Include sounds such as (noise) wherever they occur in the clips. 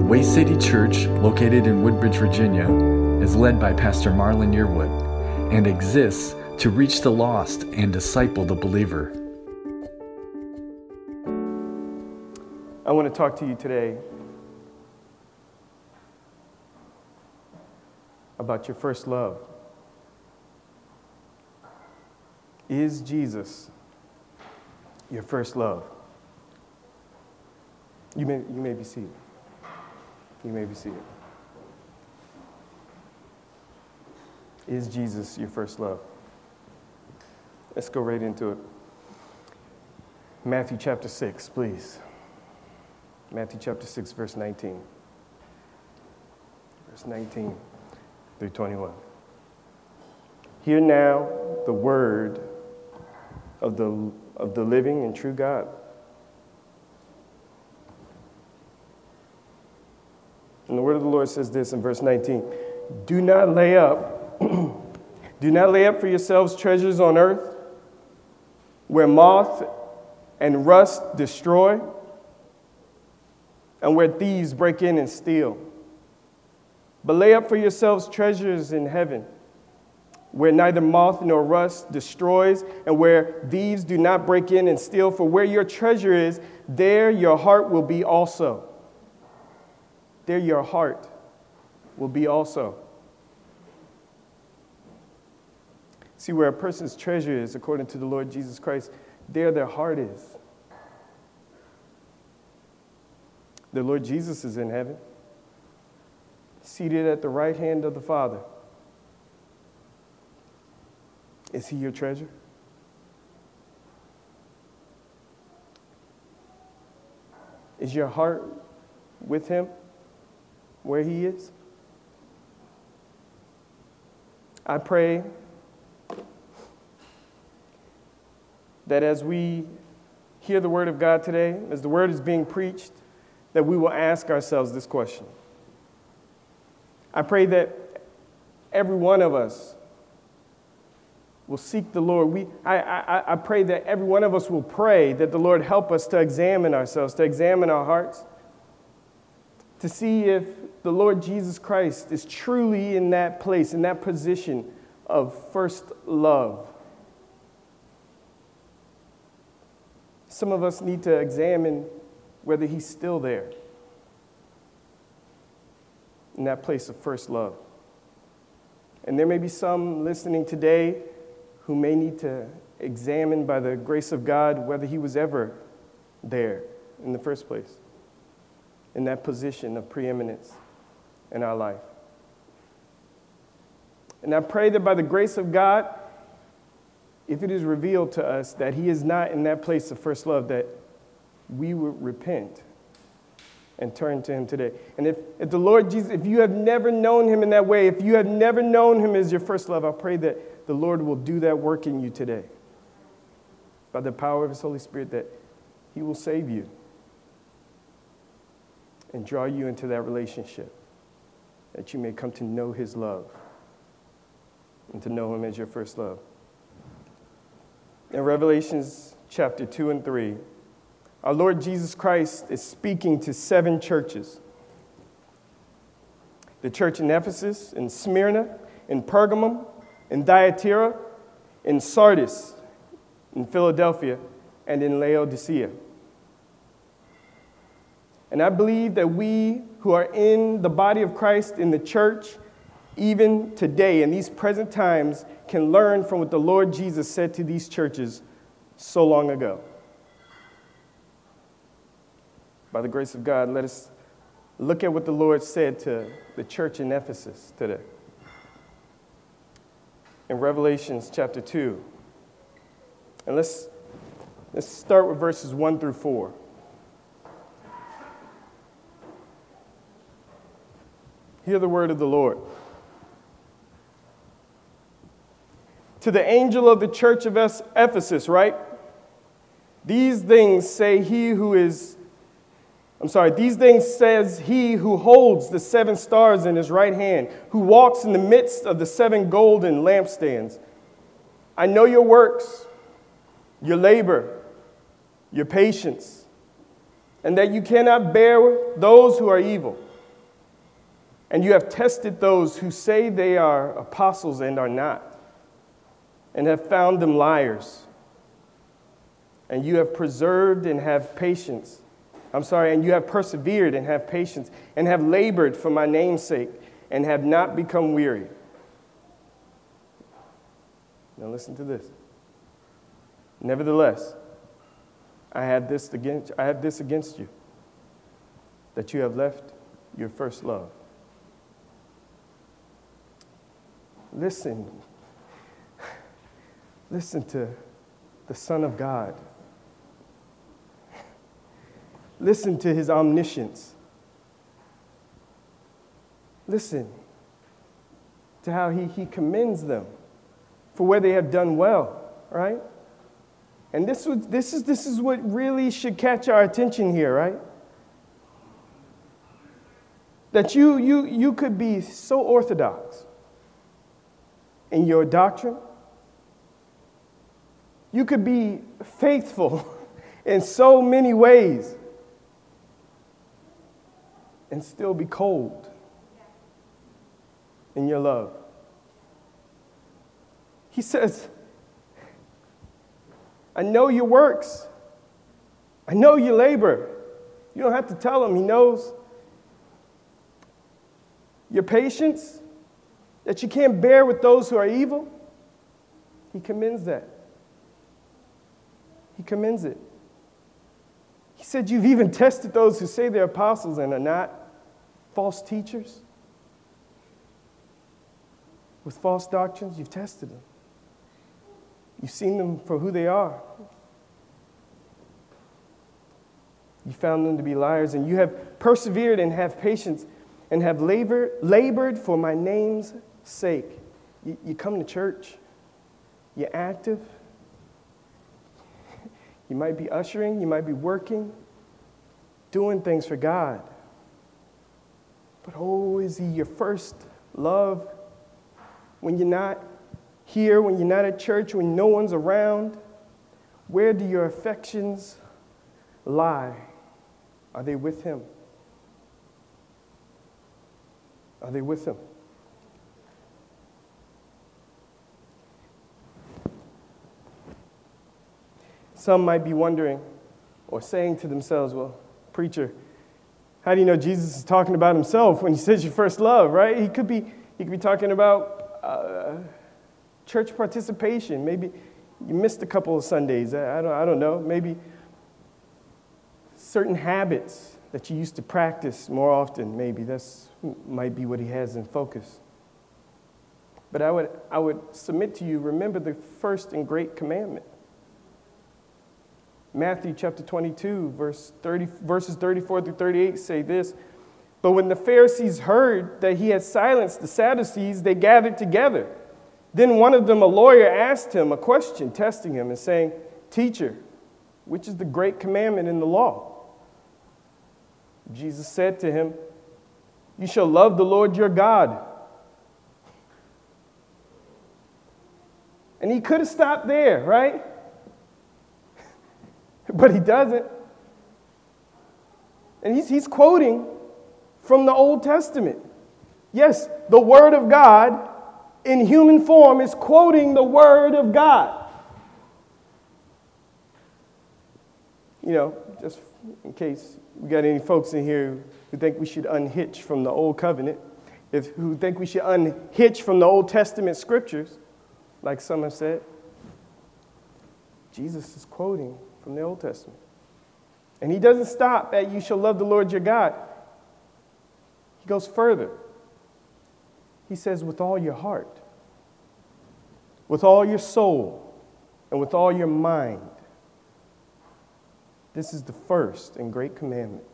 The Way City Church, located in Woodbridge, Virginia, is led by Pastor Marlon Yearwood and exists to reach the lost and disciple the believer. I want to talk to you today about your first love. Is Jesus your first love? You may, you may be seated. You may be seated. Is Jesus your first love? Let's go right into it. Matthew chapter 6, please. Matthew chapter 6, verse 19. Verse 19 through 21. Hear now the word of the, of the living and true God. And the word of the Lord says this in verse 19 Do not lay up, (clears throat) do not lay up for yourselves treasures on earth where moth and rust destroy and where thieves break in and steal. But lay up for yourselves treasures in heaven where neither moth nor rust destroys, and where thieves do not break in and steal. For where your treasure is, there your heart will be also there your heart will be also. See, where a person's treasure is, according to the Lord Jesus Christ, there their heart is. The Lord Jesus is in heaven, seated at the right hand of the Father. Is he your treasure? Is your heart with him? Where He is? I pray that as we hear the Word of God today, as the Word is being preached, that we will ask ourselves this question. I pray that every one of us will seek the Lord. We, I, I, I pray that every one of us will pray that the Lord help us to examine ourselves, to examine our hearts, to see if the Lord Jesus Christ is truly in that place, in that position of first love. Some of us need to examine whether he's still there in that place of first love. And there may be some listening today who may need to examine by the grace of God whether he was ever there in the first place, in that position of preeminence in our life. And I pray that by the grace of God, if it is revealed to us that He is not in that place of first love, that we would repent and turn to Him today. And if, if the Lord Jesus, if you have never known Him in that way, if you have never known Him as your first love, I pray that the Lord will do that work in you today. By the power of His Holy Spirit, that He will save you and draw you into that relationship that you may come to know his love and to know him as your first love. In Revelations chapter 2 and 3, our Lord Jesus Christ is speaking to seven churches the church in Ephesus, in Smyrna, in Pergamum, in Thyatira, in Sardis, in Philadelphia, and in Laodicea. And I believe that we who are in the body of Christ in the church, even today, in these present times, can learn from what the Lord Jesus said to these churches so long ago. By the grace of God, let us look at what the Lord said to the church in Ephesus today. In Revelations chapter 2. And let's, let's start with verses 1 through 4. Hear the word of the Lord. To the angel of the church of Ephesus, right? These things say he who is, I'm sorry, these things says he who holds the seven stars in his right hand, who walks in the midst of the seven golden lampstands. I know your works, your labor, your patience and that you cannot bear those who are evil. And you have tested those who say they are apostles and are not, and have found them liars. And you have preserved and have patience. I'm sorry, and you have persevered and have patience, and have labored for my name's sake, and have not become weary. Now listen to this. Nevertheless, I have this against, I have this against you, that you have left your first love. Listen. Listen to the Son of God. Listen to his omniscience. Listen to how he, he commends them for where they have done well, right? And this, was, this, is, this is what really should catch our attention here, right? That you, you, you could be so orthodox in your doctrine, you could be faithful (laughs) in so many ways and still be cold in your love. He says, I know your works. I know your labor. You don't have to tell him, he knows. Your patience, that you can't bear with those who are evil, he commends that. He commends it. He said, You've even tested those who say they're apostles and are not false teachers. With false doctrines, you've tested them. You've seen them for who they are. You found them to be liars, and you have persevered and have patience and have labor, labored for my name's sake. You, you come to church, you're active, (laughs) you might be ushering, you might be working, doing things for God. But oh, is He your first love when you're not? here, when you're not at church, when no one's around? Where do your affections lie? Are they with Him? Are they with Him? Some might be wondering or saying to themselves, well, preacher, how do you know Jesus is talking about himself when he says your first love, right? He could be, he could be talking about uh, church participation. Maybe you missed a couple of Sundays. I don't, I don't know. Maybe certain habits that you used to practice more often, maybe. That's might be what he has in focus. But I would, I would submit to you remember the first and great commandment. Matthew chapter 22, verse 30, verses 34 through 38 say this But when the Pharisees heard that he had silenced the Sadducees, they gathered together. Then one of them, a lawyer, asked him a question, testing him and saying, Teacher, which is the great commandment in the law? Jesus said to him, You shall love the Lord your God. And he could have stopped there, right? (laughs) but he doesn't. And he's, he's quoting from the Old Testament. Yes, the Word of God in human form is quoting the Word of God. You know, just in case we got any folks in here who think we should unhitch from the Old Covenant, if, who think we should unhitch from the Old Testament scriptures, like some have said, Jesus is quoting from the Old Testament. And he doesn't stop at you shall love the Lord your God. He goes further. He says, with all your heart, with all your soul, and with all your mind. This is the first and great commandment.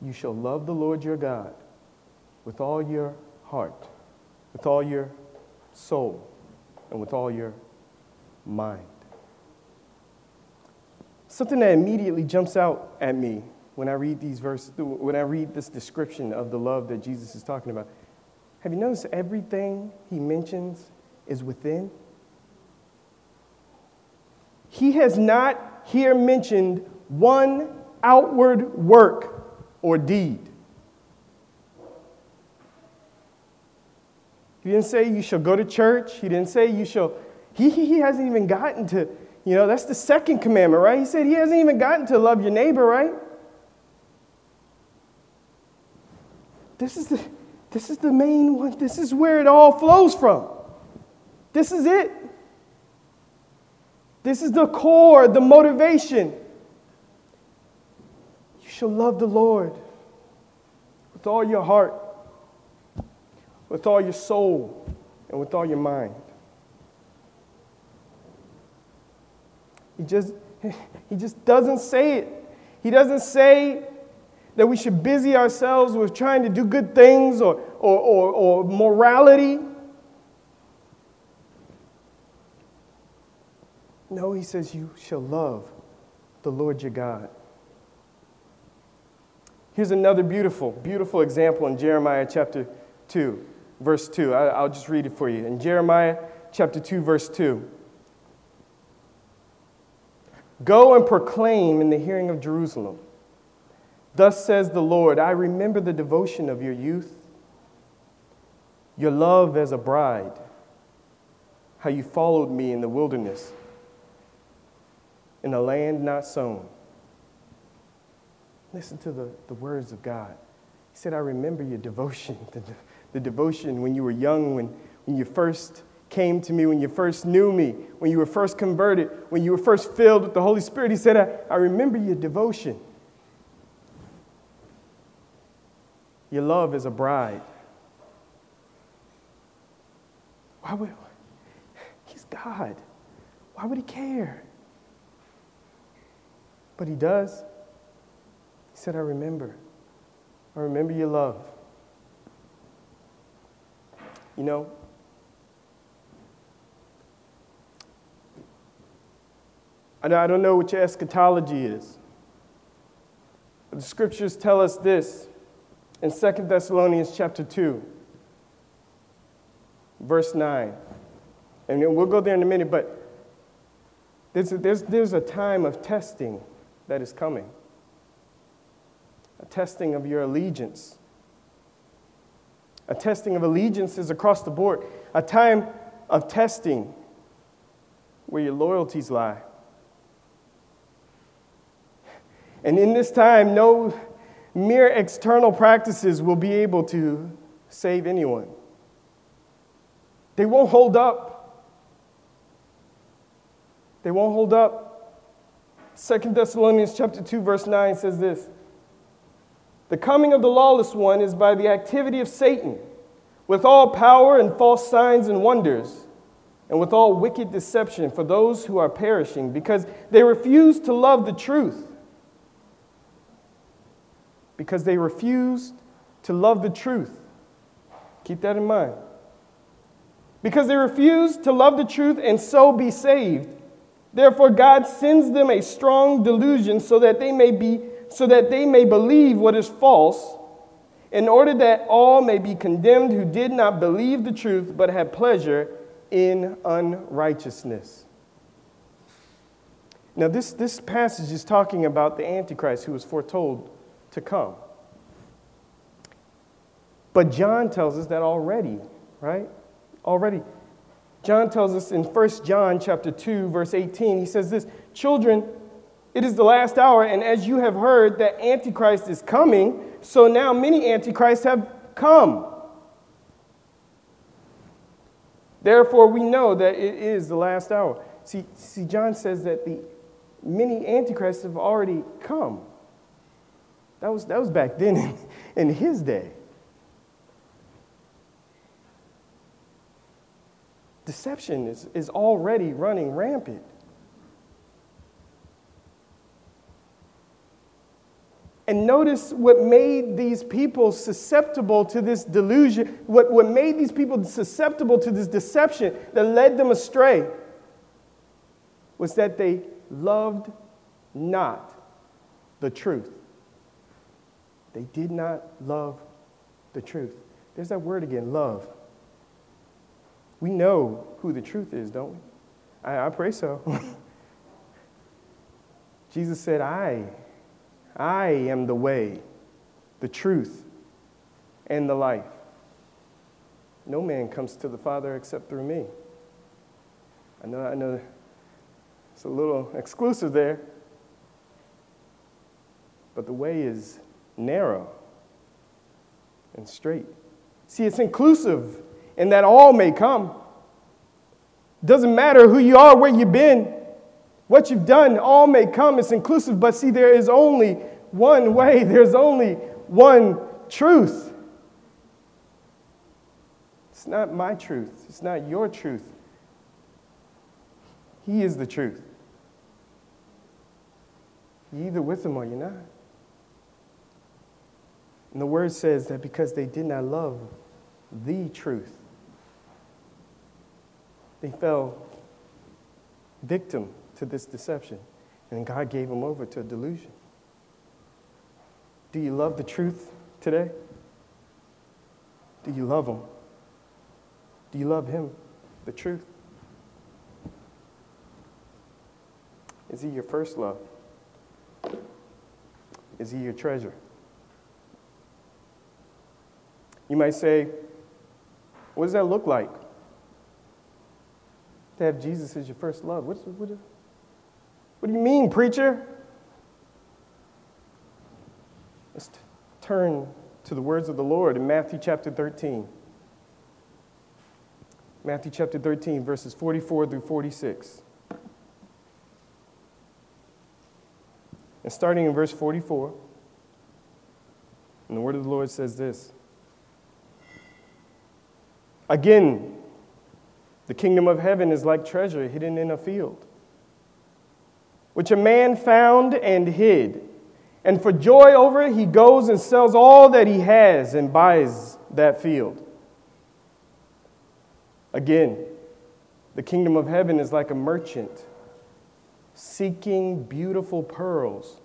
You shall love the Lord your God with all your heart, with all your soul, and with all your mind. Something that immediately jumps out at me when I read these verses, when I read this description of the love that Jesus is talking about. Have you noticed everything he mentions is within? He has not here mentioned one outward work or deed. He didn't say you shall go to church. He didn't say you shall. He, he he hasn't even gotten to, you know, that's the second commandment, right? He said he hasn't even gotten to love your neighbor, right? This is the, this is the main one. This is where it all flows from. This is it. This is the core, the motivation. You shall love the Lord with all your heart, with all your soul, and with all your mind. He just, (laughs) he just doesn't say it. He doesn't say that we should busy ourselves with trying to do good things or, or, or, or morality. No, he says, You shall love the Lord your God. Here's another beautiful, beautiful example in Jeremiah chapter 2, verse 2. I, will just read it for you. In Jeremiah chapter 2, verse 2. Go and proclaim in the hearing of Jerusalem Thus says the Lord I remember the devotion of your youth, your love as a bride, how you followed me in the wilderness, in a land not sown. Listen to the, the words of God. He said, I remember your devotion, (laughs) the, the devotion when you were young, when, when you first came to me, when you first knew me, when you were first converted, when you were first filled with the Holy Spirit. He said, I, I remember your devotion. Your love is a bride. Why would He's God. Why would he care? But he does. He said, I remember. I remember your love. You know, I don't know what your eschatology is. But the scriptures tell us this in 2 Thessalonians chapter 2, verse 9. And we'll go there in a minute, but there's a, there's, there's a time of testing that is coming a testing of your allegiance. A testing of allegiances across the board. A time of testing where your loyalties lie. And in this time, no, mere external practices will be able to save anyone. They won't hold up. They won't hold up. Second Thessalonians chapter 2 verse 9 says this. The coming of the lawless one is by the activity of Satan, with all power and false signs and wonders, and with all wicked deception for those who are perishing, because they refuse to love the truth because they refused to love the truth. Keep that in mind. Because they refused to love the truth and so be saved. Therefore God sends them a strong delusion so that they may be so that they may believe what is false in order that all may be condemned who did not believe the truth but had pleasure in unrighteousness. Now, this, this passage is talking about the Antichrist who was foretold to come. But John tells us that already, right? Already. John tells us in 1 John chapter 2 verse 18 he says this, "Children, it is the last hour and as you have heard that antichrist is coming, so now many antichrists have come. Therefore we know that it is the last hour." See, see John says that the many antichrists have already come. That was, that was back then in, in his day. Deception is, is already running rampant. And notice what made these people susceptible to this delusion, what, what made these people susceptible to this deception that led them astray was that they loved not the truth. They did not love the truth. There's that word again love. We know who the truth is, don't we? I, I pray so. (laughs) Jesus said, I, I am the way, the truth, and the life. No man comes to the Father except through me. I know, I know it's a little (laughs) exclusive there, but the way is narrow and straight. See, it's inclusive in that all may come. Doesn't matter who you are, where you've been, what you've done, all may come. It's inclusive, but see, there is only one way, (laughs) there's only one truth. It's not my truth, it's not your truth. He is the truth. You're either with him or you're not. And the word says that because they did not love the truth, they fell victim to this deception. And God gave them over to a delusion. Do you love the truth today? Do you love Him? Do you love Him, the truth? Is He your first love? Is He your treasure? You might say, what does that look like? To have Jesus as your first love. What, what, what do you mean, preacher? Let's t- turn to the words of the Lord in Matthew chapter 13. Matthew chapter 13, verses 44 through 46. And starting in verse 44, and the word of the Lord says this Again, the kingdom of heaven is like treasure hidden in a field, which a man found and hid. And for joy over it, he goes and sells all that he has and buys that field. Again, the kingdom of heaven is like a merchant seeking beautiful pearls,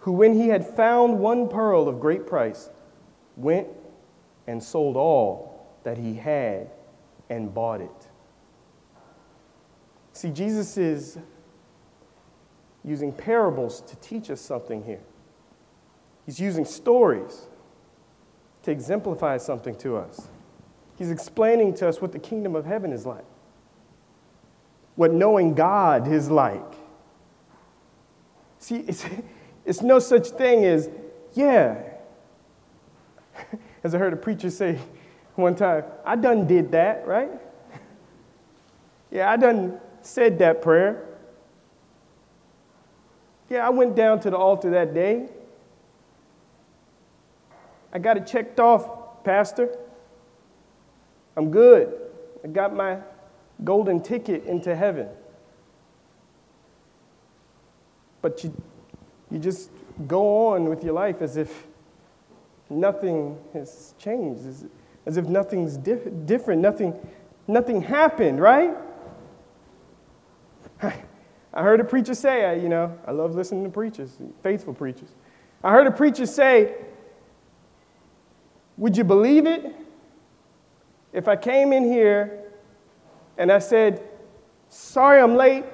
who, when he had found one pearl of great price, went and sold all that he had and bought it. See, Jesus is using parables to teach us something here. He's using stories to exemplify something to us. He's explaining to us what the kingdom of heaven is like what knowing God is like. See, it's, (laughs) it's no such thing as, yeah. (laughs) As I heard a preacher say one time, I done did that, right? yeah, I done said that prayer. Yeah, I went down to the altar that day. I got it checked off, Pastor. I'm good. I got my golden ticket into heaven. But you, you just go on with your life as if nothing has changed, as, if nothing's diff- different, nothing, nothing happened, right? (laughs) I heard a preacher say, you know, I love listening to preachers, faithful preachers. I heard a preacher say, Would you believe it? If I came in here and I said, Sorry, I'm late.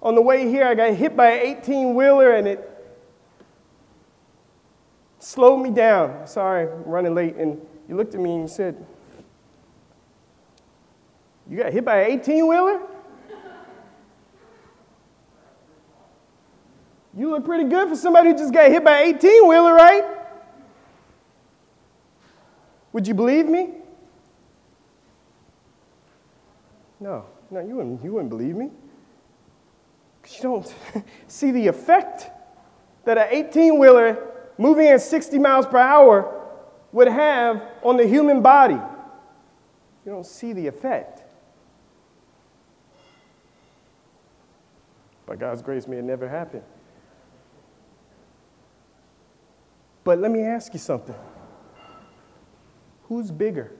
On the way here, I got hit by an 18 wheeler and it slowed me down. Sorry, I'm running late. And you looked at me and you said, You got hit by an 18 wheeler? You look pretty good for somebody who just got hit by an 18 wheeler, right? Would you believe me? No, no, you wouldn't, you wouldn't believe me. Because you don't (laughs) see the effect that an 18 wheeler moving at 60 miles per hour would have on the human body. You don't see the effect. By God's grace, may it never happen. But let me ask you something who's bigger?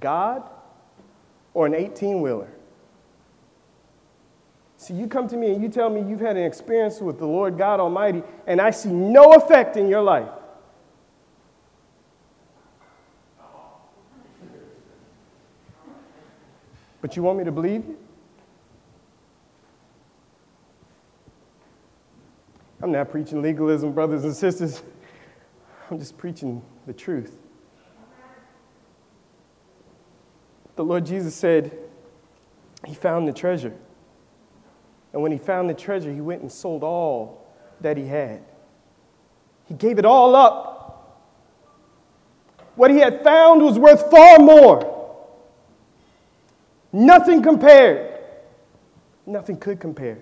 God or an 18 wheeler? So you come to me and you tell me you've had an experience with the Lord God Almighty, and I see no effect in your life. But you want me to believe you? I'm not preaching legalism, brothers and sisters. I'm just preaching the truth. The Lord Jesus said, He found the treasure. And when he found the treasure, he went and sold all that he had. He gave it all up. What he had found was worth far more. Nothing compared. Nothing could compare.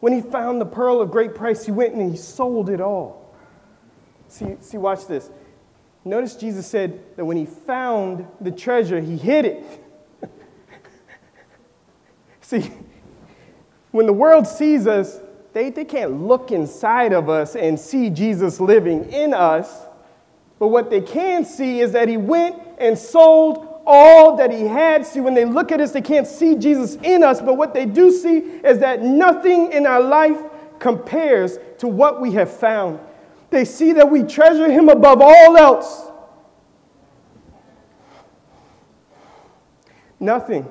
When he found the pearl of great price, he went and he sold it all. See, see, watch this. Notice Jesus said that when he found the treasure, he hid it. (laughs) see, when the world sees us, they, they can't look inside of us and see Jesus living in us. But what they can see is that he went and sold all that he had. See, when they look at us, they can't see Jesus in us. But what they do see is that nothing in our life compares to what we have found. They see that we treasure him above all else. Nothing,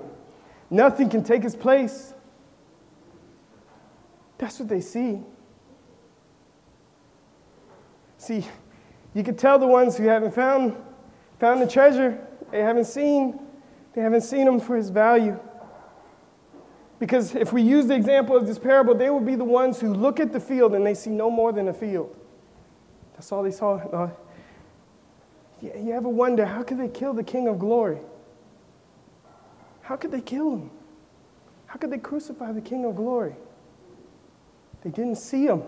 nothing can take his place. That's what they see. See, you can tell the ones who haven't found, found the treasure, they haven't seen, they haven't seen him for his value. Because if we use the example of this parable, they will be the ones who look at the field and they see no more than a field. That's all they saw. Uh, you ever wonder how could they kill the King of Glory? How could they kill him? How could they crucify the King of Glory? They didn't see him.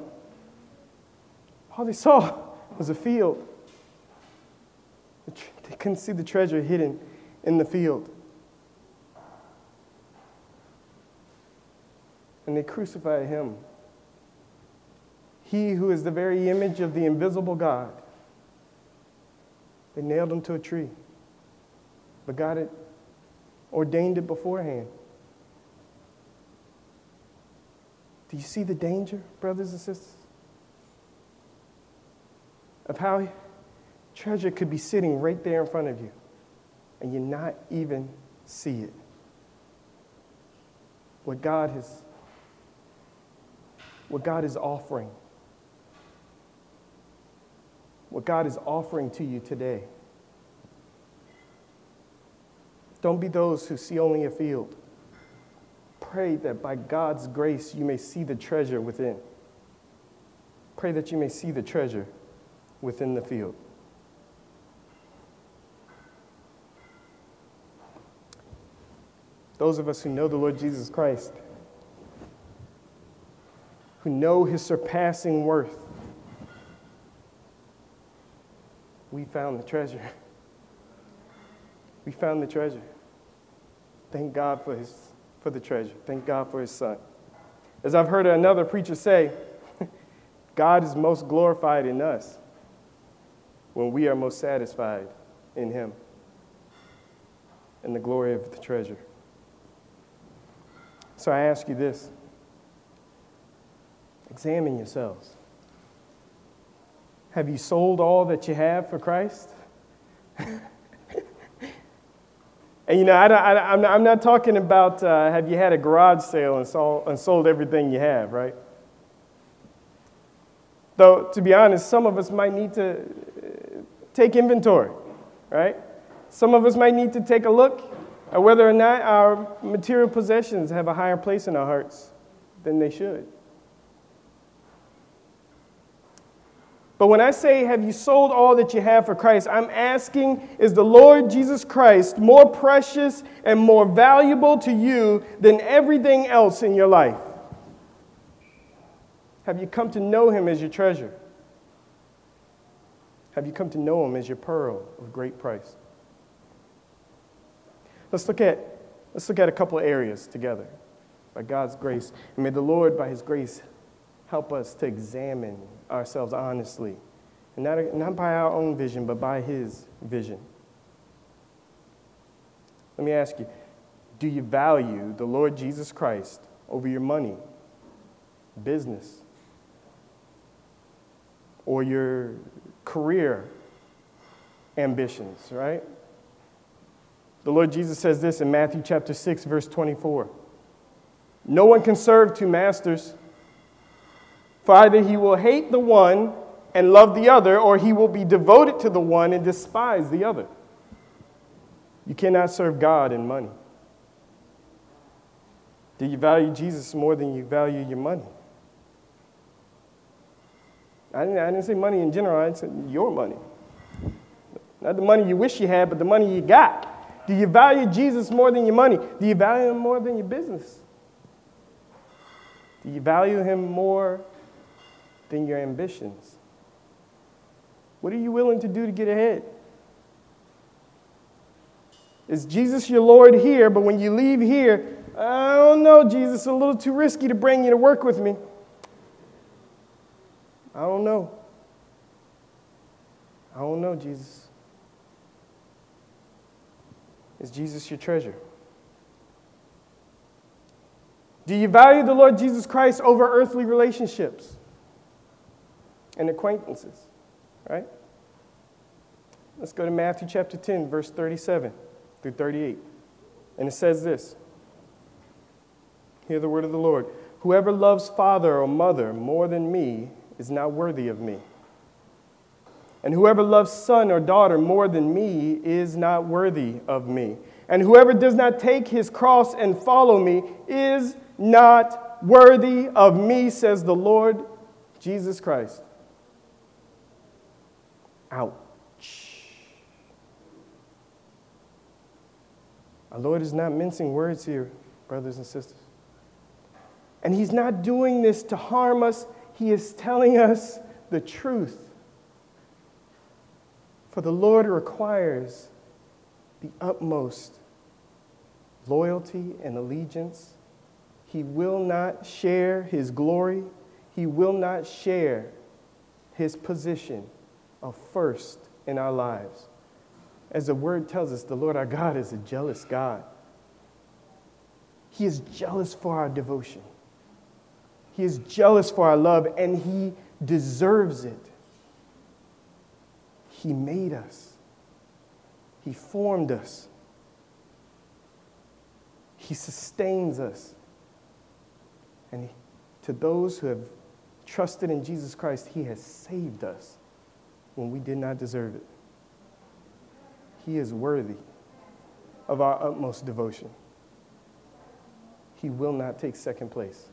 All they saw (laughs) was a field. They couldn't see the treasure hidden in the field. And they crucified him. He who is the very image of the invisible God. They nailed him to a tree. But God had ordained it beforehand. Do you see the danger, brothers and sisters? Of how treasure could be sitting right there in front of you and you not even see it. What God has what God is offering. What God is offering to you today. Don't be those who see only a field pray that by God's grace you may see the treasure within. Pray that you may see the treasure within the field. Those of us who know the Lord Jesus Christ, who know his surpassing worth, we found the treasure. (laughs) We found the treasure. Thank God for his for the treasure. Thank God for his son. As I've heard another preacher say, (laughs) God is most glorified in us when we are most satisfied in him and the glory of the treasure. So I ask you this examine yourselves. Have you sold all that you have for Christ? (laughs) And you know, I, am not, not, talking about uh, have you had a garage sale and, sold, and sold everything you have, right? Though, to be honest, some of us might need to uh, take inventory, right? Some of us might need to take a look at whether or not our material possessions have a higher place in our hearts than they should. But when I say, Have you sold all that you have for Christ? I'm asking, Is the Lord Jesus Christ more precious and more valuable to you than everything else in your life? Have you come to know him as your treasure? Have you come to know him as your pearl of great price? Let's look at, let's look at a couple of areas together by God's grace. And may the Lord, by his grace, help us to examine ourselves honestly, and not, not by our own vision, but by His vision. Let me ask you do you value the Lord Jesus Christ over your money, business, or your career ambitions, right? The Lord Jesus says this in Matthew chapter 6, verse 24. No one can serve two masters. For either he will hate the one and love the other, or he will be devoted to the one and despise the other. You cannot serve God and money. Do you value Jesus more than you value your money? I didn't, I didn't say money in general, I said your money. Not the money you wish you had, but the money you got. Do you value Jesus more than your money? Do you value him more than your business? Do you value him more than your ambitions? What are you willing to do to get ahead? Is Jesus your Lord here, but when you leave here, I don't know, Jesus, a little too risky to bring you to work with me. I don't know. I don't know, Jesus. Is Jesus your treasure? Do you value the Lord Jesus Christ over earthly relationships and acquaintances? Right? Let's go to Matthew chapter 10, verse 37 through 38. And it says this Hear the word of the Lord. Whoever loves father or mother more than me is not worthy of me. And whoever loves son or daughter more than me is not worthy of me. And whoever does not take his cross and follow me is not worthy of me, says the Lord Jesus Christ. Ouch. Our Lord is not mincing words here, brothers and sisters. And He's not doing this to harm us, He is telling us the truth. For the Lord requires the utmost loyalty and allegiance. He will not share His glory, He will not share His position of first in our lives. As the word tells us, the Lord our God is a jealous God. He is jealous for our devotion. He is jealous for our love, and He deserves it. He made us, He formed us, He sustains us. And to those who have trusted in Jesus Christ, He has saved us when we did not deserve it. He is worthy of our utmost devotion. He will not take second place.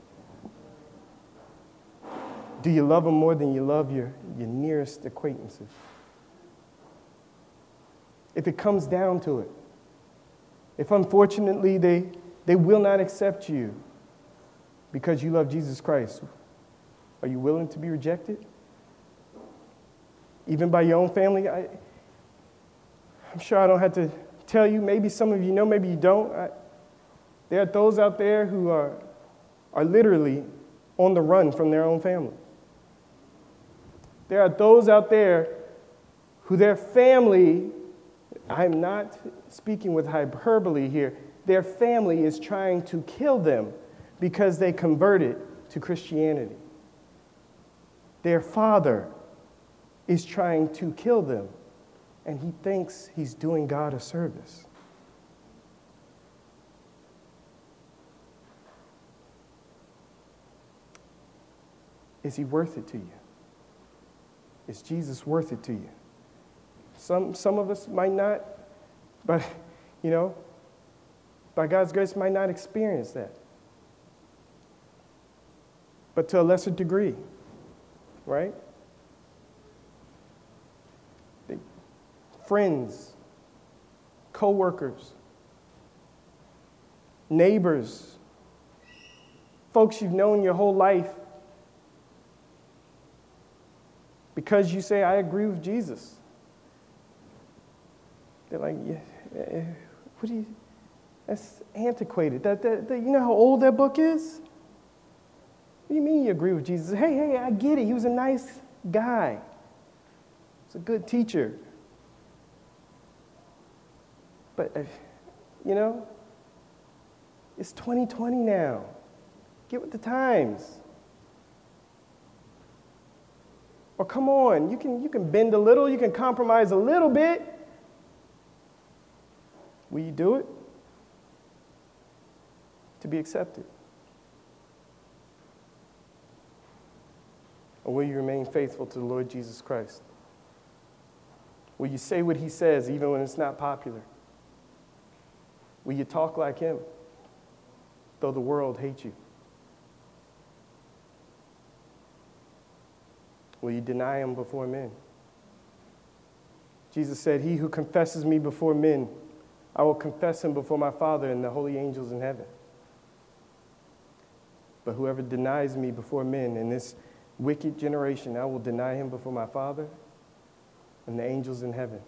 Do you love him more than you love your, your nearest acquaintances? If it comes down to it, if unfortunately they, they will not accept you because you love Jesus Christ, are you willing to be rejected? Even by your own family? I, I'm sure I don't have to tell you, maybe some of you know, maybe you don't. I, there are those out there who are, are literally on the run from their own family. There are those out there who their family, I'm not speaking with hyperbole here, their family is trying to kill them because they converted to Christianity. Their father is trying to kill them and he thinks he's doing God a service. Is he worth it to you? Is Jesus worth it to you? Some, some of us might not, but, you know, by God's grace, might not experience that. But to a lesser degree, right? Friends, co workers, neighbors, folks you've known your whole life because you say, I agree with Jesus. They're like, yeah, eh, what do you, that's antiquated. That, that, that, you know how old that book is? What do you mean you agree with Jesus? Hey, hey, I get it. He was a nice guy. He's a good teacher. But, uh, you know, it's 2020 now. Get with the times. Or come on, you can, you can bend a little, you can compromise a little bit. Will you do it? To be accepted. Or will you remain faithful to the Lord Jesus Christ? Will you say what he says even when it's not popular? Will you talk like him, though the world hates you? Will you deny him before men? Jesus said, He who confesses me before men, I will confess him before my Father and the holy angels in heaven. But whoever denies me before men in this wicked generation, I will deny him before my Father and the angels in heaven.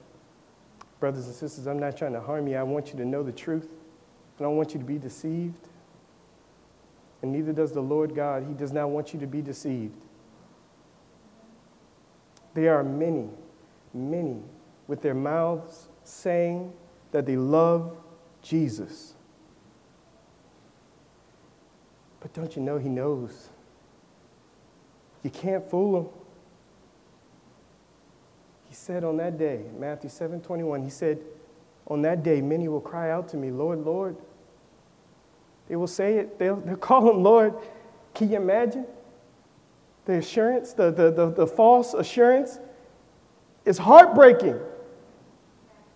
Brothers and sisters, I'm not trying to harm you. I want you to know the truth. I don't want you to be deceived. And neither does the Lord God. He does not want you to be deceived. There are many, many with their mouths saying that they love Jesus. But don't you know He knows? You can't fool Him. Said on that day, Matthew 7 21, He said, On that day, many will cry out to me, Lord, Lord. They will say it, they'll, they'll (laughs) call Him Lord. Can you imagine? The assurance, the, the, the, the false assurance is heartbreaking.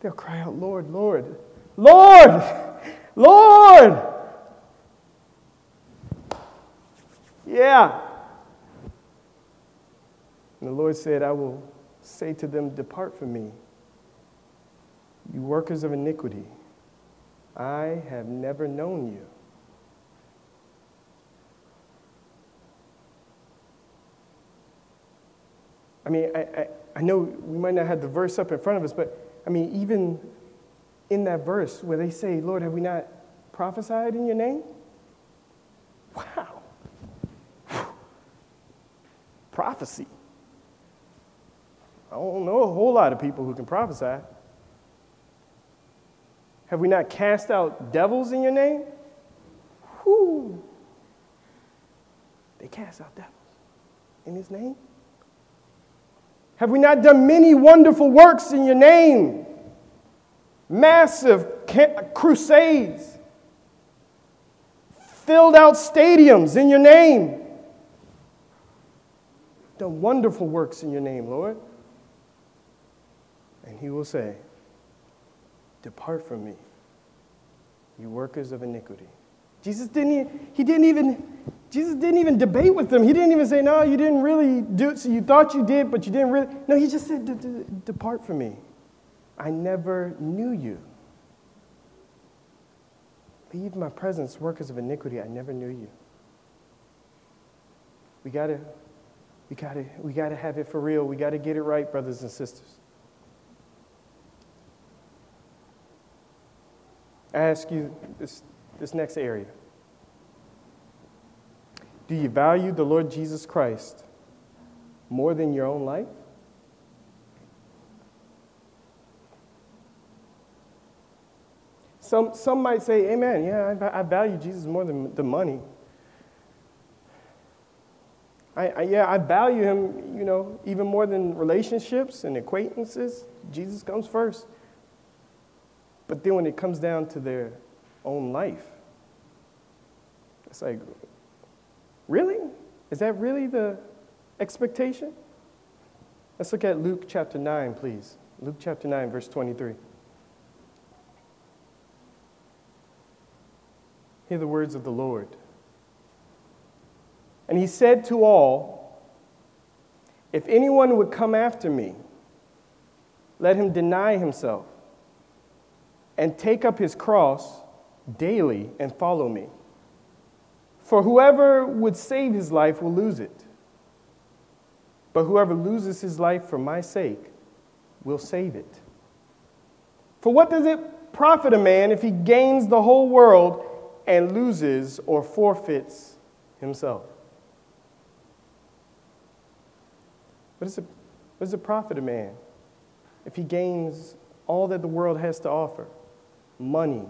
They'll cry out, Lord, Lord, Lord, (laughs) Lord. Yeah. And the Lord said, I will say to them, Depart from me, you workers of iniquity. I have never known you. I mean, I, I, I, know we might not have the verse up in front of us, but I mean, even in that verse where they say, Lord, have we not prophesied in your name? Wow. Prophecy. I don't know a whole lot of people who can prophesy. Have we not cast out devils in your name? Whoo. They cast out devils in his name. Have we not done many wonderful works in your name? Massive crusades, filled out stadiums in your name. Done wonderful works in your name, Lord. And he will say, Depart from me, you workers of iniquity. Jesus didn't, he didn't even, Jesus didn't even debate with them. He didn't even say, no, you didn't really do it. So you thought you did, but you didn't really. No, he just said, depart from me. I never knew you. Leave my presence, workers of iniquity. I never knew you. We gotta, we gotta, we gotta have it for real. We gotta get it right, brothers and sisters. Ask you this this next area. Do you value the Lord Jesus Christ more than your own life? Some, some might say, Amen, yeah, I, I value Jesus more than the money. I, I, yeah, I value him, you know, even more than relationships and acquaintances. Jesus comes first. But then when it comes down to their own life. It's like, really? Is that really the expectation? Let's look at Luke chapter 9, please. Luke chapter 9, verse 23. Hear the words of the Lord. And he said to all, If anyone would come after me, let him deny himself and take up his cross daily and follow me. For whoever would save his life will lose it. But whoever loses his life for my sake will save it. For what does it profit a man if he gains the whole world and loses or forfeits himself? What, is it, what does it profit a man if he gains all that the world has to offer? Money,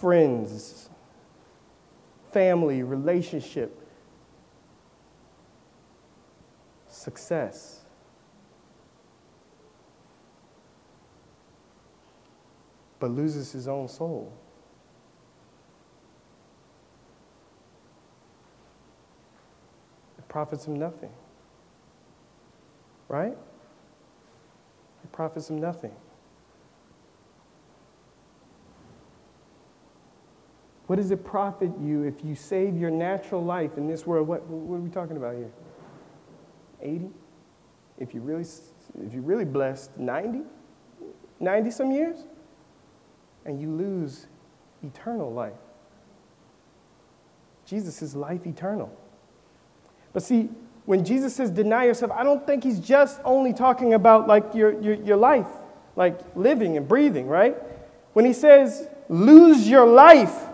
friends, family, relationship, success. But loses his own soul. It profits him nothing. Right? It profits him nothing. What does it profit you if you save your natural life in this world? What, what are we talking about here? 80? If you really, if you're really blessed, 90? 90 some years? And you lose eternal life. Jesus is life eternal. But see, when Jesus says deny yourself, I don't think he's just only talking about like your, your, your life, like living and breathing, right? When he says lose your life,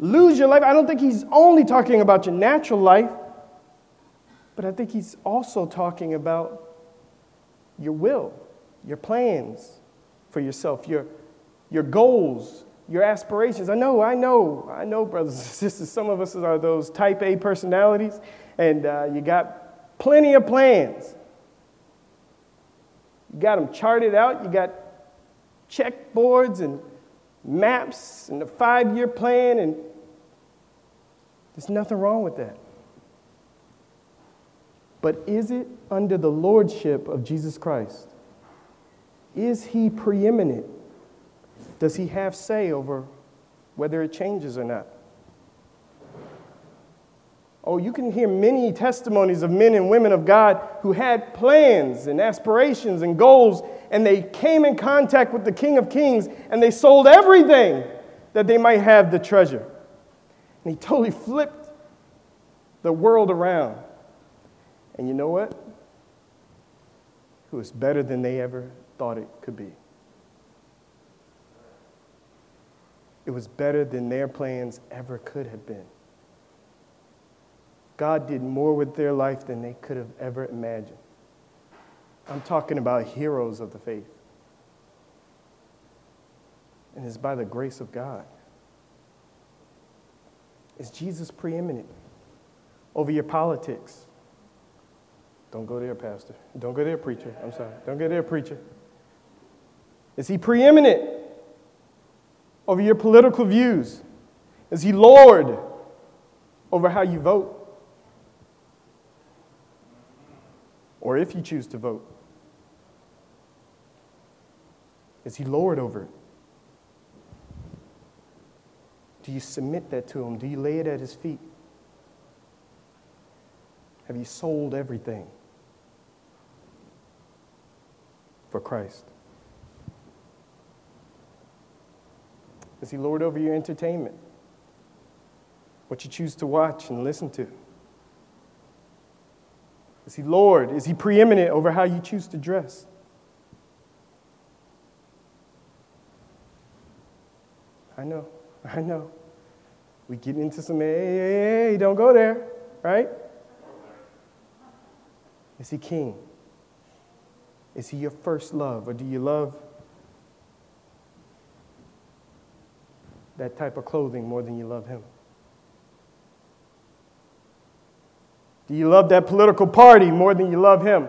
lose your life, I don't think he's only talking about your natural life, but I think he's also talking about your will, your plans for yourself, your, your goals, your aspirations. I know, I know, I know, brothers and sisters, some of us are those type A personalities, and uh, you got plenty of plans. You got them charted out, you got checkboards and maps and a five year plan, and there's nothing wrong with that. But is it under the lordship of Jesus Christ? Is he preeminent? Does he have say over whether it changes or not? Oh, you can hear many testimonies of men and women of God who had plans and aspirations and goals, and they came in contact with the King of Kings and they sold everything that they might have the treasure. And he totally flipped the world around. And you know what? It was better than they ever thought it could be. It was better than their plans ever could have been. God did more with their life than they could have ever imagined. I'm talking about heroes of the faith. And it's by the grace of God. Is Jesus preeminent over your politics? Don't go there, Pastor. Don't go there, preacher. I'm sorry. Don't go there, preacher. Is he preeminent over your political views? Is he Lord over how you vote? Or if you choose to vote, is he Lord over it? Do you submit that to him? Do you lay it at his feet? Have you sold everything for Christ? Is he Lord over your entertainment? What you choose to watch and listen to? Is he Lord? Is he preeminent over how you choose to dress? I know, I know. We get into some, hey, hey, hey, don't go there, right? Is he king? Is he your first love, or do you love that type of clothing more than you love him? Do you love that political party more than you love him?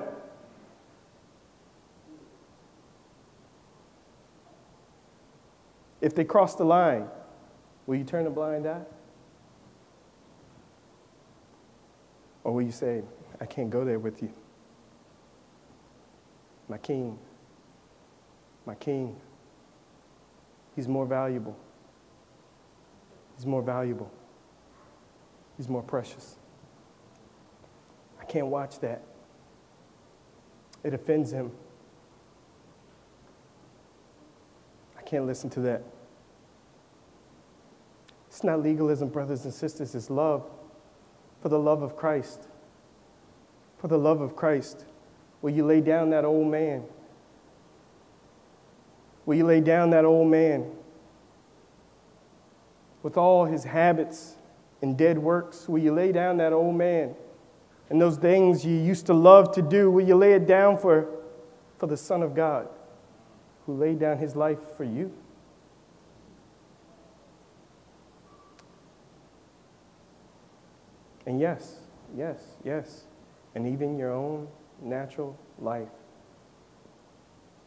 If they cross the line, will you turn a blind eye? Or will you say, I can't go there with you? My king, my king, he's more valuable. He's more valuable. He's more precious. I can't watch that. It offends him. I can't listen to that. It's not legalism, brothers and sisters, it's love for the love of Christ. For the love of Christ. Will you lay down that old man? Will you lay down that old man with all his habits and dead works? Will you lay down that old man and those things you used to love to do? Will you lay it down for, for the Son of God who laid down his life for you? And yes, yes, yes, and even your own natural life,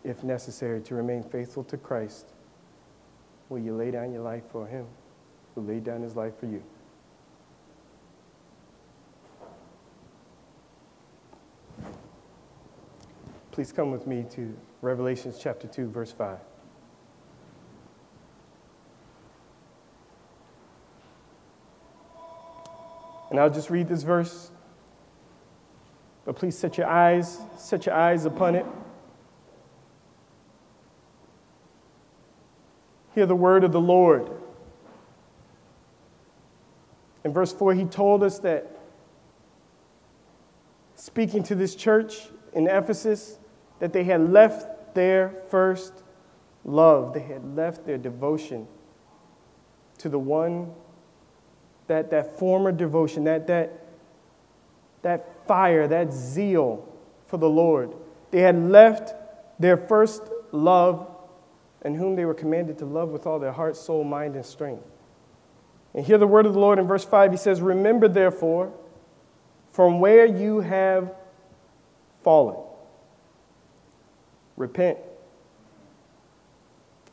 if necessary, to remain faithful to Christ, will you lay down your life for Him who laid down His life for you? Please come with me to Revelations chapter 2, verse 5. And I'll just read this verse. But please set your eyes, set your eyes upon it. Hear the word of the Lord. In verse 4, he told us that speaking to this church in Ephesus, that they had left their first love. They had left their devotion to the one, that, that former devotion, that, that, that fire, that zeal for the Lord. They had left their first love and whom they were commanded to love with all their heart, soul, mind, and strength. And hear the word of the Lord in verse 5. He says, Remember, therefore, from where you have fallen, repent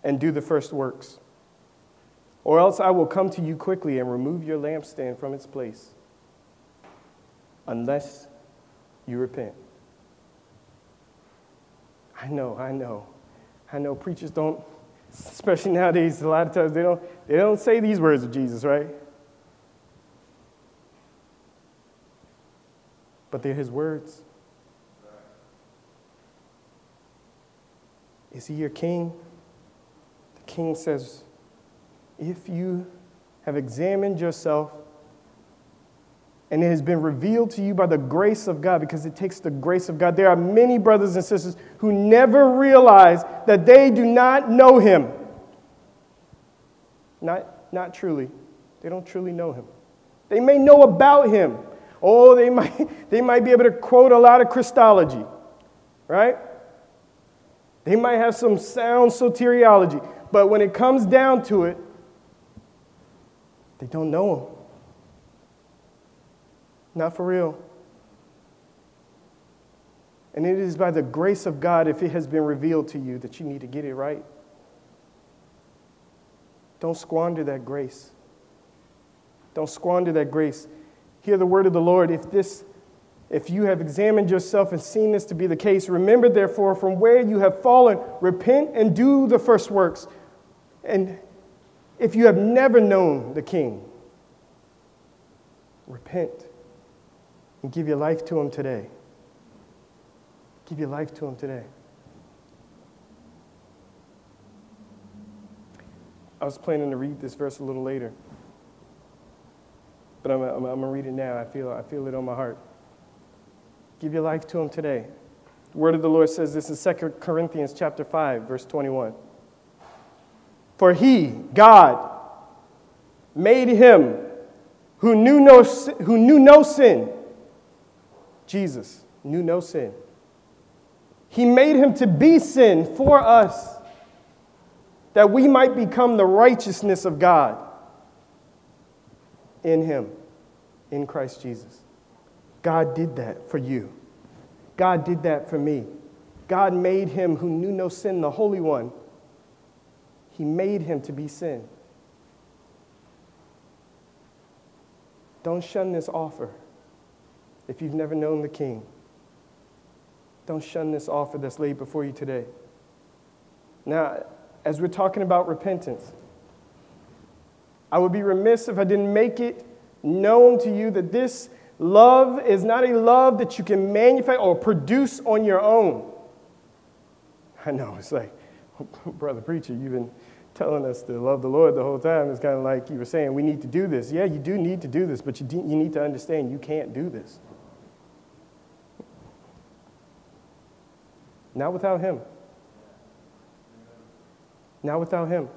and do the first works. Or else I will come to you quickly and remove your lampstand from its place, unless you repent. I know, I know. I know preachers don't, especially nowadays, a lot of times they don't, they don't say these words of Jesus, right? But they're his words. Is he your king? The king says, If you have examined yourself and it has been revealed to you by the grace of God, because it takes the grace of God. There are many brothers and sisters who never realize that they do not know Him. Not, not truly. They don't truly know Him. They may know about Him. Oh, they (laughs) might, they might be able to quote a lot of Christology, right? They might have some sound soteriology. But when it comes down to it, they don't know Him. Not for real. And it is by the grace of God, if it has been revealed to you, that you need to get it right. Don't squander that grace. Don't squander that grace. Hear the word of the Lord. If this if you have examined yourself and seen this to be the case, remember therefore from where you have fallen, repent and do the first works. And if you have never known the king, repent and give your life to Him today. Give your life to Him today. I was planning to read this verse a little later, but I'm, I'm, I'm going to read it now. I feel, I feel it on my heart. Give your life to Him today. The word of the Lord says this in 2 Corinthians chapter 5, verse 21. For He, God, made Him who knew no, who knew no sin Jesus knew no sin. He made him to be sin for us, that we might become the righteousness of God in him, in Christ Jesus. God did that for you. God did that for me. God made him who knew no sin, the Holy One. He made him to be sin. Don't shun this offer if you've never known the King. Don't shun this offer that's laid before you today. Now, as we're talking about repentance, I would be remiss if I didn't make it known to you that this love is not a love that you can manufacture or produce on your own. I know, it's like, (laughs) brother preacher, you've been telling us to love the Lord the whole time. It's kind of like you were saying, we need to do this. Yeah, you do need to do this, but you, you need to understand you can't do this. Not without Him. Not without Him.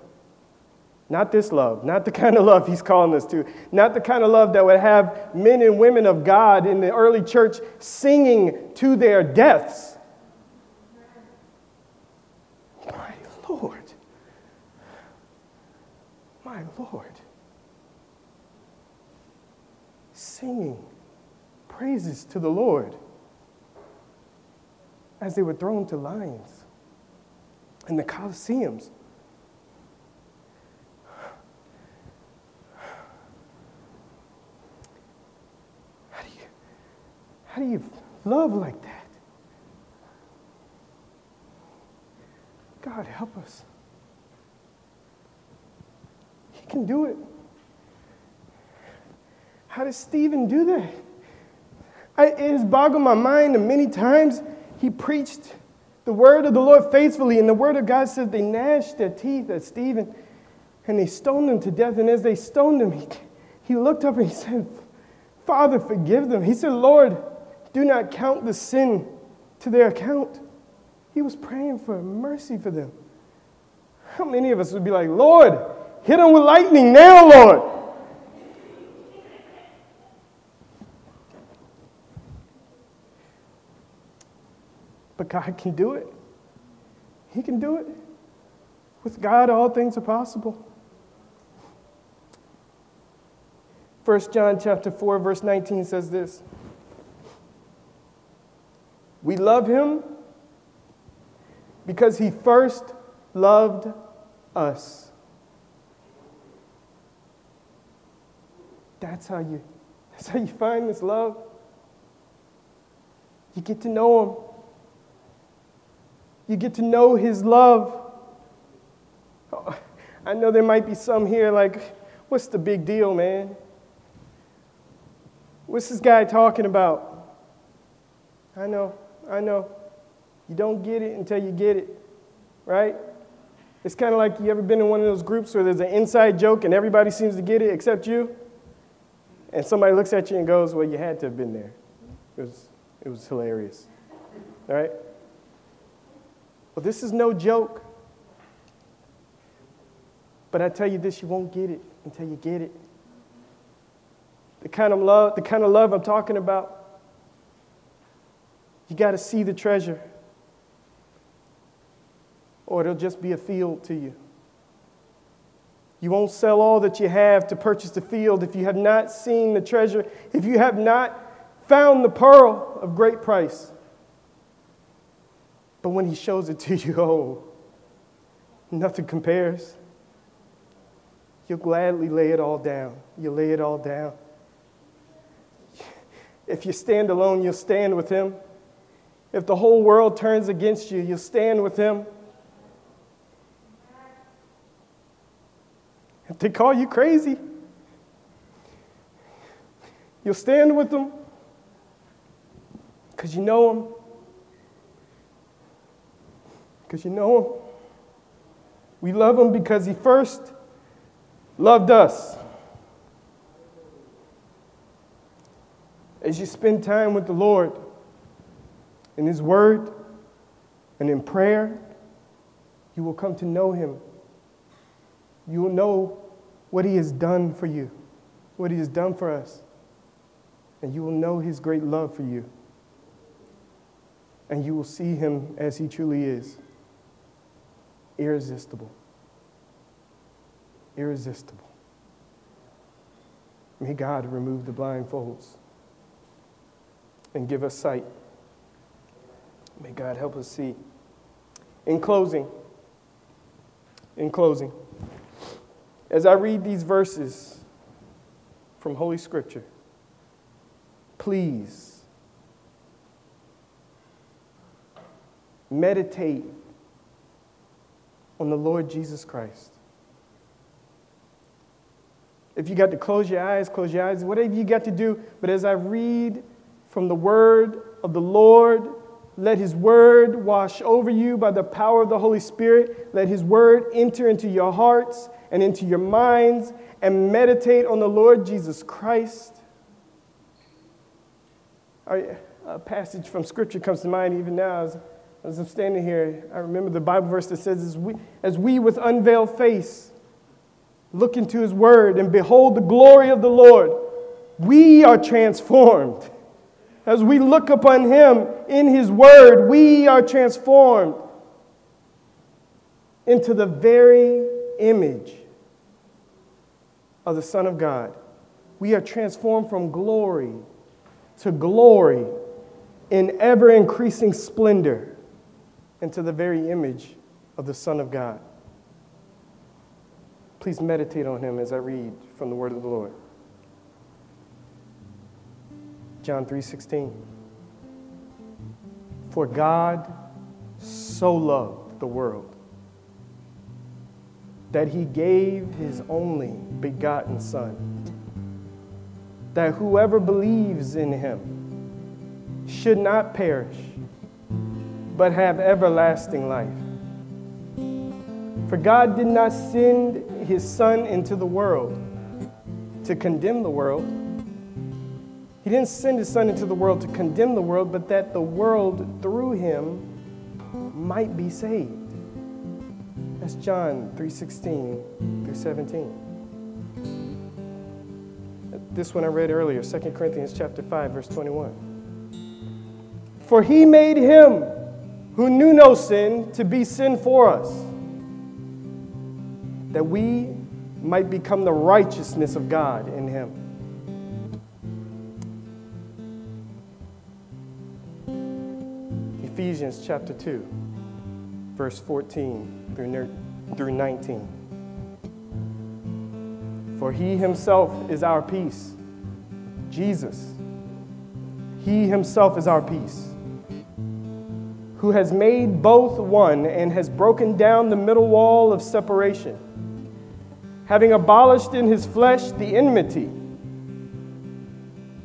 Not this love, not the (laughs) kind of love He's calling us to, not the kind of love that would have men and women of God in the early church singing to their deaths. My Lord. My Lord. Singing praises to the Lord as they were thrown to lions in the Colosseums. How do you, how do you love like that? God, help us. Can do it. How does Stephen do that? I, it has boggled my mind, and many times he preached the word of the Lord faithfully, and the word of God says they gnashed their teeth at Stephen and they stoned him to death. And as they stoned him, he, he looked up and he said, Father, forgive them. He said, Lord, do not count the sin to their account. He was praying for mercy for them. How many of us would be like, Lord, hit them with lightning now, Lord? But God can do it. He can do it. With God, all things are possible. 1 John chapter 4 verse 19 says this. We love him because he first loved us. That's how you that's how you find this love. You get to know him. You get to know his love. Oh, I know there might be some here like, what's the big deal, man? What's this guy talking about? I know, I know. You don't get it until you get it, right? It's kind of like you ever been in one of those groups where there's an inside joke and everybody seems to get it except you? And somebody looks at you and goes, Well, you had to have been there. It was, it was hilarious, all right? Well, this is no joke. But I tell you this, you won't get it until you get it. The kind of love, the kind of love I'm talking about, you got to see the treasure. Or it'll just be a field to you. You won't sell all that you have to purchase the field if you have not seen the treasure, if you have not found the pearl of great price. But when he shows it to you, (laughs) oh, nothing compares. You'll gladly lay it all down. You'll lay it all down. If you stand alone, you'll stand with him. If the whole world turns against you, you'll stand with him. They call you crazy, you'll stand with them because you know him because you know him. We love him because he first loved us. As you spend time with the Lord in his word and in prayer, you will come to know him. You will know what he has done for you, what he has done for us, and you will know his great love for you. And you will see him as he truly is irresistible. Irresistible. May God remove the blindfolds and give us sight. May God help us see. In closing, in closing, as I read these verses from Holy Scripture, please meditate on the Lord Jesus Christ. If you got to close your eyes, close your eyes, whatever you got to do. But as I read from the word of the Lord, let his word wash over you by the power of the Holy Spirit. Let his word enter into your hearts and into your minds and meditate on the Lord Jesus Christ. A passage from Scripture comes to mind even now. As I'm standing here, I remember the Bible verse that says, As we, as we with unveiled face look into his word and behold the glory of the Lord, we are transformed. As we look upon him in his word, we are transformed into the very image of the Son of God. We are transformed from glory to glory in ever increasing splendor into the very image of the Son of God. Please meditate on him as I read from the word of the Lord. John 3:16 For God so loved the world that he gave his only begotten Son, that whoever believes in him should not perish, but have everlasting life. For God did not send his Son into the world to condemn the world. He didn't send his Son into the world to condemn the world, but that the world through him might be saved. That's John 3:16 through 17. This one I read earlier, 2 Corinthians chapter 5 verse 21. For he made him who knew no sin to be sin for us, that we might become the righteousness of God in him. Ephesians chapter 2, verse 14 through, through 19. For he himself is our peace. Jesus. He himself is our peace. Who has made both one and has broken down the middle wall of separation, having abolished in his flesh the enmity,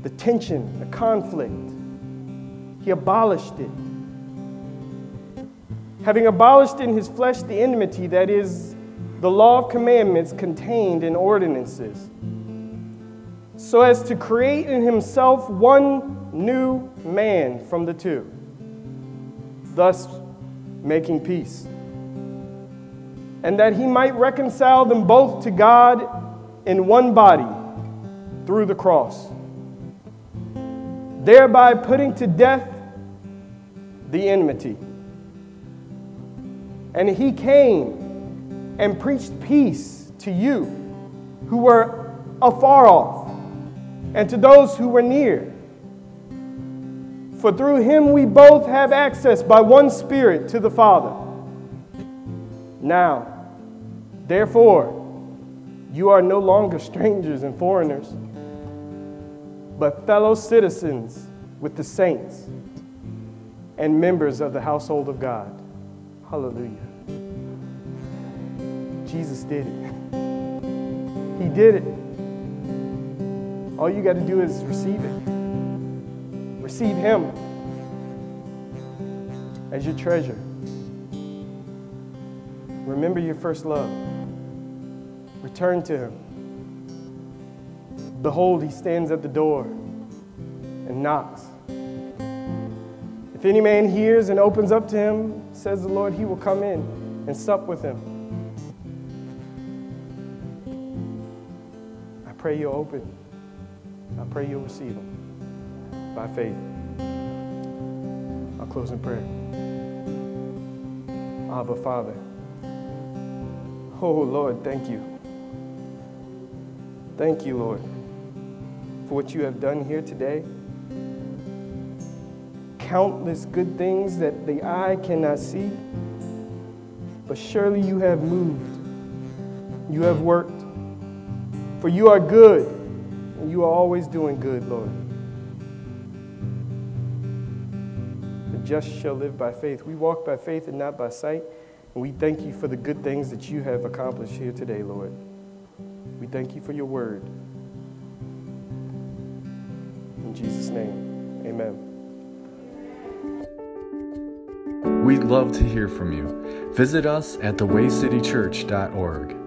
the tension, the conflict. He abolished it having abolished in his flesh the enmity that is the law of commandments contained in ordinances, so as to create in himself one new man from the two, thus making peace, and that he might reconcile them both to God in one body through the cross, thereby putting to death the enmity. And he came and preached peace to you who were afar off and to those who were near. For through him we both have access by one Spirit to the Father. Now, therefore, you are no longer strangers and foreigners, but fellow citizens with the saints and members of the household of God. Hallelujah. Jesus did it. He did it. All you got to do is receive it. Receive Him as your treasure. Remember your first love. Return to Him. Behold, He stands at the door and knocks. If any man hears and opens up to Him, says the Lord, He will come in and sup with Him. Pray you'll open. I pray you'll receive them by faith. I'll close in prayer. Abba, Father. Oh, Lord, thank you. Thank you, Lord, for what you have done here today. Countless good things that the eye cannot see, but surely you have moved. You have worked. For you are good, and you are always doing good, Lord. The just shall live by faith. We walk by faith and not by sight. And we thank you for the good things that you have accomplished here today, Lord. We thank you for your word. In Jesus' name, amen. We'd love to hear from you. Visit us at thewaycitychurch.org.